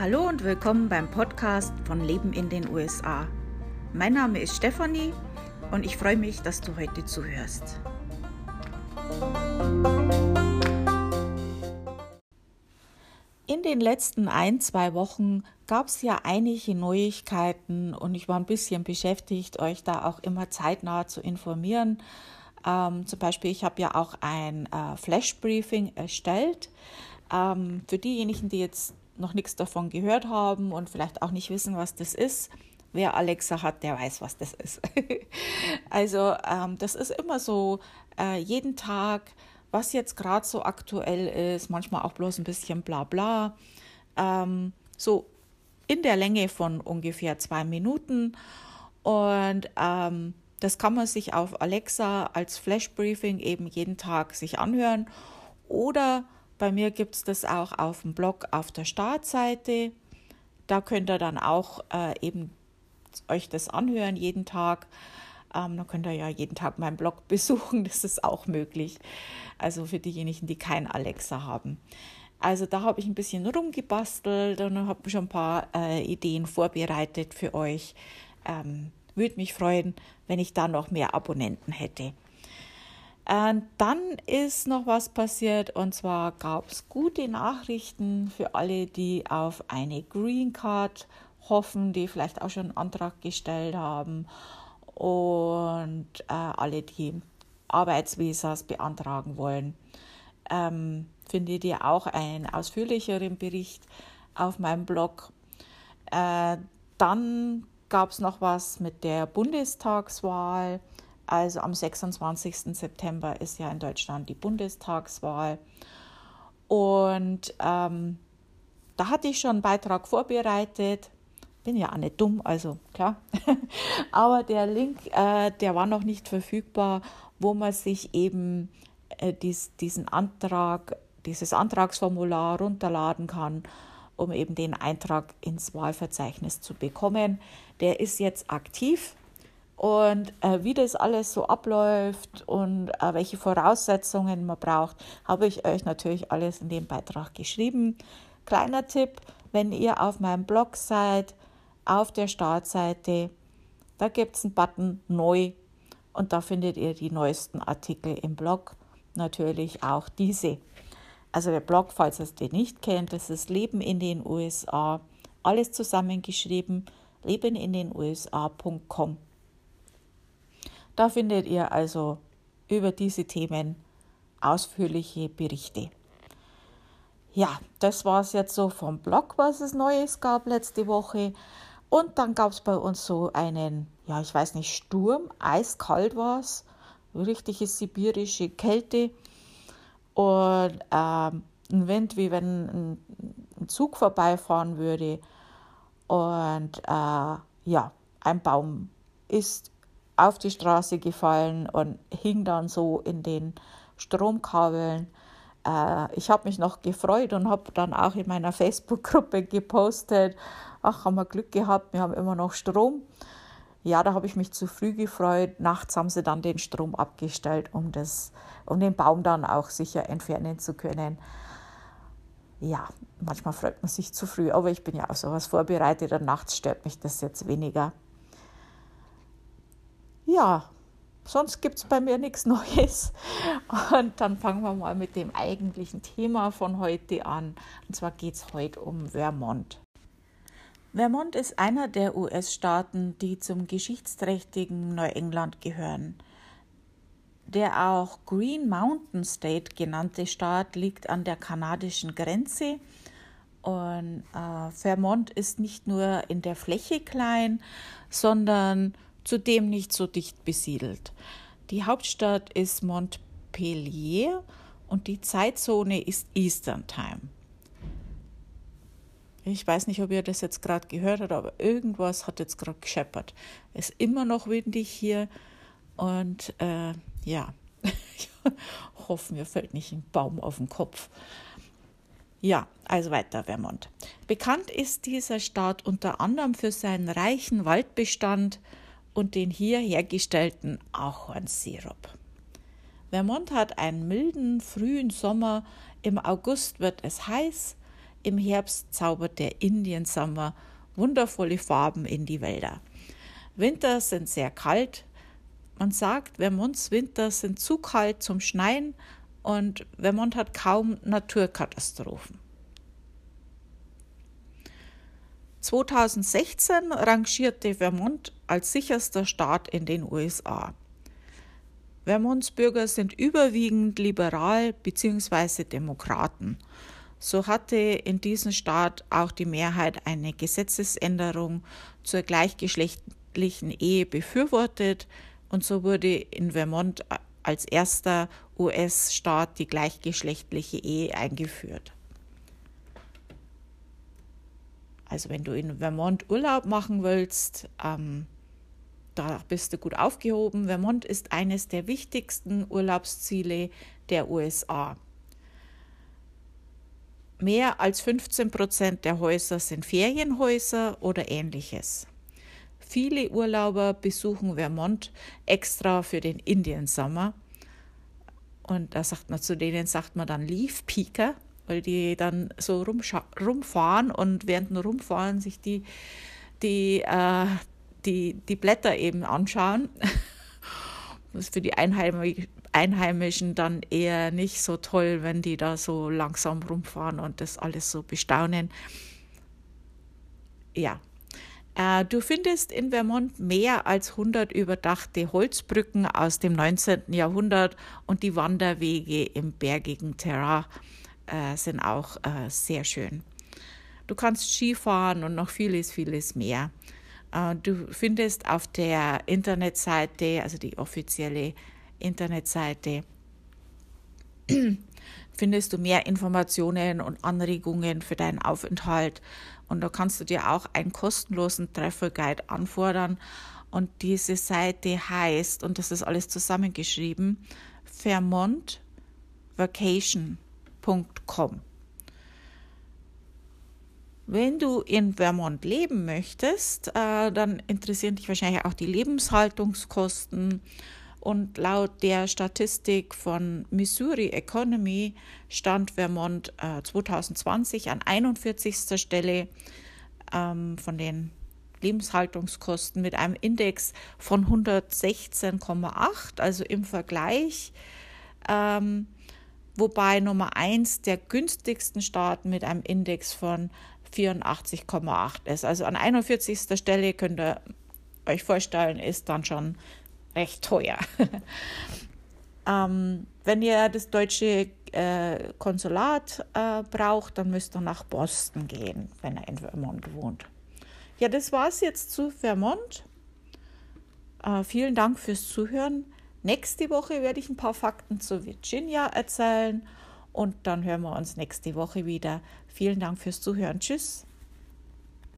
Hallo und willkommen beim Podcast von Leben in den USA. Mein Name ist Stefanie und ich freue mich, dass du heute zuhörst. In den letzten ein, zwei Wochen gab es ja einige Neuigkeiten und ich war ein bisschen beschäftigt, euch da auch immer zeitnah zu informieren. Ähm, zum Beispiel, ich habe ja auch ein äh, Flash-Briefing erstellt. Ähm, für diejenigen, die jetzt noch nichts davon gehört haben und vielleicht auch nicht wissen, was das ist. Wer Alexa hat, der weiß, was das ist. also ähm, das ist immer so äh, jeden Tag, was jetzt gerade so aktuell ist, manchmal auch bloß ein bisschen bla bla. Ähm, so in der Länge von ungefähr zwei Minuten. Und ähm, das kann man sich auf Alexa als Flash Briefing eben jeden Tag sich anhören oder bei mir gibt es das auch auf dem Blog auf der Startseite. Da könnt ihr dann auch äh, eben euch das anhören jeden Tag. Ähm, dann könnt ihr ja jeden Tag meinen Blog besuchen, das ist auch möglich. Also für diejenigen, die kein Alexa haben. Also da habe ich ein bisschen rumgebastelt und habe schon ein paar äh, Ideen vorbereitet für euch. Ähm, Würde mich freuen, wenn ich da noch mehr Abonnenten hätte. Und dann ist noch was passiert und zwar gab es gute Nachrichten für alle, die auf eine Green Card hoffen, die vielleicht auch schon einen Antrag gestellt haben und äh, alle, die Arbeitsvisas beantragen wollen. Ähm, findet ihr auch einen ausführlicheren Bericht auf meinem Blog. Äh, dann gab es noch was mit der Bundestagswahl. Also am 26. September ist ja in Deutschland die Bundestagswahl. Und ähm, da hatte ich schon einen Beitrag vorbereitet. Bin ja auch nicht dumm, also klar. Aber der Link, äh, der war noch nicht verfügbar, wo man sich eben äh, dies, diesen Antrag, dieses Antragsformular runterladen kann, um eben den Eintrag ins Wahlverzeichnis zu bekommen. Der ist jetzt aktiv und äh, wie das alles so abläuft und äh, welche Voraussetzungen man braucht, habe ich euch natürlich alles in dem Beitrag geschrieben. Kleiner Tipp, wenn ihr auf meinem Blog seid, auf der Startseite, da gibt es einen Button Neu und da findet ihr die neuesten Artikel im Blog, natürlich auch diese. Also der Blog, falls ihr es den nicht kennt, das ist Leben in den USA, alles zusammengeschrieben, lebenindenusa.com. Da findet ihr also über diese Themen ausführliche Berichte. Ja, das war es jetzt so vom Blog, was es Neues gab letzte Woche. Und dann gab es bei uns so einen, ja, ich weiß nicht, Sturm, eiskalt war es, richtige sibirische Kälte und ähm, ein Wind, wie wenn ein, ein Zug vorbeifahren würde. Und äh, ja, ein Baum ist auf die Straße gefallen und hing dann so in den Stromkabeln. Äh, ich habe mich noch gefreut und habe dann auch in meiner Facebook-Gruppe gepostet, ach, haben wir Glück gehabt, wir haben immer noch Strom. Ja, da habe ich mich zu früh gefreut. Nachts haben sie dann den Strom abgestellt, um, das, um den Baum dann auch sicher entfernen zu können. Ja, manchmal freut man sich zu früh, aber ich bin ja auf sowas vorbereitet und nachts stört mich das jetzt weniger. Ja, sonst gibt es bei mir nichts Neues. Und dann fangen wir mal mit dem eigentlichen Thema von heute an. Und zwar geht es heute um Vermont. Vermont ist einer der US-Staaten, die zum geschichtsträchtigen Neuengland gehören. Der auch Green Mountain State genannte Staat liegt an der kanadischen Grenze und äh, Vermont ist nicht nur in der Fläche klein, sondern zudem nicht so dicht besiedelt. Die Hauptstadt ist Montpellier und die Zeitzone ist Eastern Time. Ich weiß nicht, ob ihr das jetzt gerade gehört habt, aber irgendwas hat jetzt gerade gescheppert. Es ist immer noch windig hier und äh, ja, hoffen, mir fällt nicht ein Baum auf den Kopf. Ja, also weiter, Vermont. Bekannt ist dieser Staat unter anderem für seinen reichen Waldbestand, und den hier hergestellten Ahornsirup. Vermont hat einen milden, frühen Sommer. Im August wird es heiß. Im Herbst zaubert der Indian Summer wundervolle Farben in die Wälder. Winter sind sehr kalt. Man sagt, Vermonts Winter sind zu kalt zum Schneien und Vermont hat kaum Naturkatastrophen. 2016 rangierte Vermont als sicherster Staat in den USA. Vermonts Bürger sind überwiegend liberal bzw. Demokraten. So hatte in diesem Staat auch die Mehrheit eine Gesetzesänderung zur gleichgeschlechtlichen Ehe befürwortet und so wurde in Vermont als erster US-Staat die gleichgeschlechtliche Ehe eingeführt. Also wenn du in Vermont Urlaub machen willst, ähm, da bist du gut aufgehoben. Vermont ist eines der wichtigsten Urlaubsziele der USA. Mehr als 15 Prozent der Häuser sind Ferienhäuser oder ähnliches. Viele Urlauber besuchen Vermont extra für den Indian Summer. Und da sagt man zu denen, sagt man dann Leaf Peaker, weil die dann so rumfahren und während dem Rumfahren sich die, die, äh, die, die Blätter eben anschauen. Das ist für die Einheimischen dann eher nicht so toll, wenn die da so langsam rumfahren und das alles so bestaunen. Ja. Äh, du findest in Vermont mehr als 100 überdachte Holzbrücken aus dem 19. Jahrhundert und die Wanderwege im bergigen Terrain äh, sind auch äh, sehr schön. Du kannst Skifahren und noch vieles, vieles mehr. Äh, du findest auf der Internetseite, also die offizielle Internetseite, findest du mehr Informationen und Anregungen für deinen Aufenthalt. Und da kannst du dir auch einen kostenlosen Trefferguide anfordern. Und diese Seite heißt, und das ist alles zusammengeschrieben, vermontvacation.com. Wenn du in Vermont leben möchtest, äh, dann interessieren dich wahrscheinlich auch die Lebenshaltungskosten. Und laut der Statistik von Missouri Economy stand Vermont äh, 2020 an 41. Stelle ähm, von den Lebenshaltungskosten mit einem Index von 116,8, also im Vergleich. Ähm, wobei Nummer 1 der günstigsten Staaten mit einem Index von 84,8 ist. Also an 41. Stelle könnt ihr euch vorstellen, ist dann schon recht teuer. ähm, wenn ihr das deutsche äh, Konsulat äh, braucht, dann müsst ihr nach Boston gehen, wenn ihr in Vermont wohnt. Ja, das war es jetzt zu Vermont. Äh, vielen Dank fürs Zuhören. Nächste Woche werde ich ein paar Fakten zu Virginia erzählen und dann hören wir uns nächste Woche wieder. Vielen Dank fürs Zuhören. Tschüss.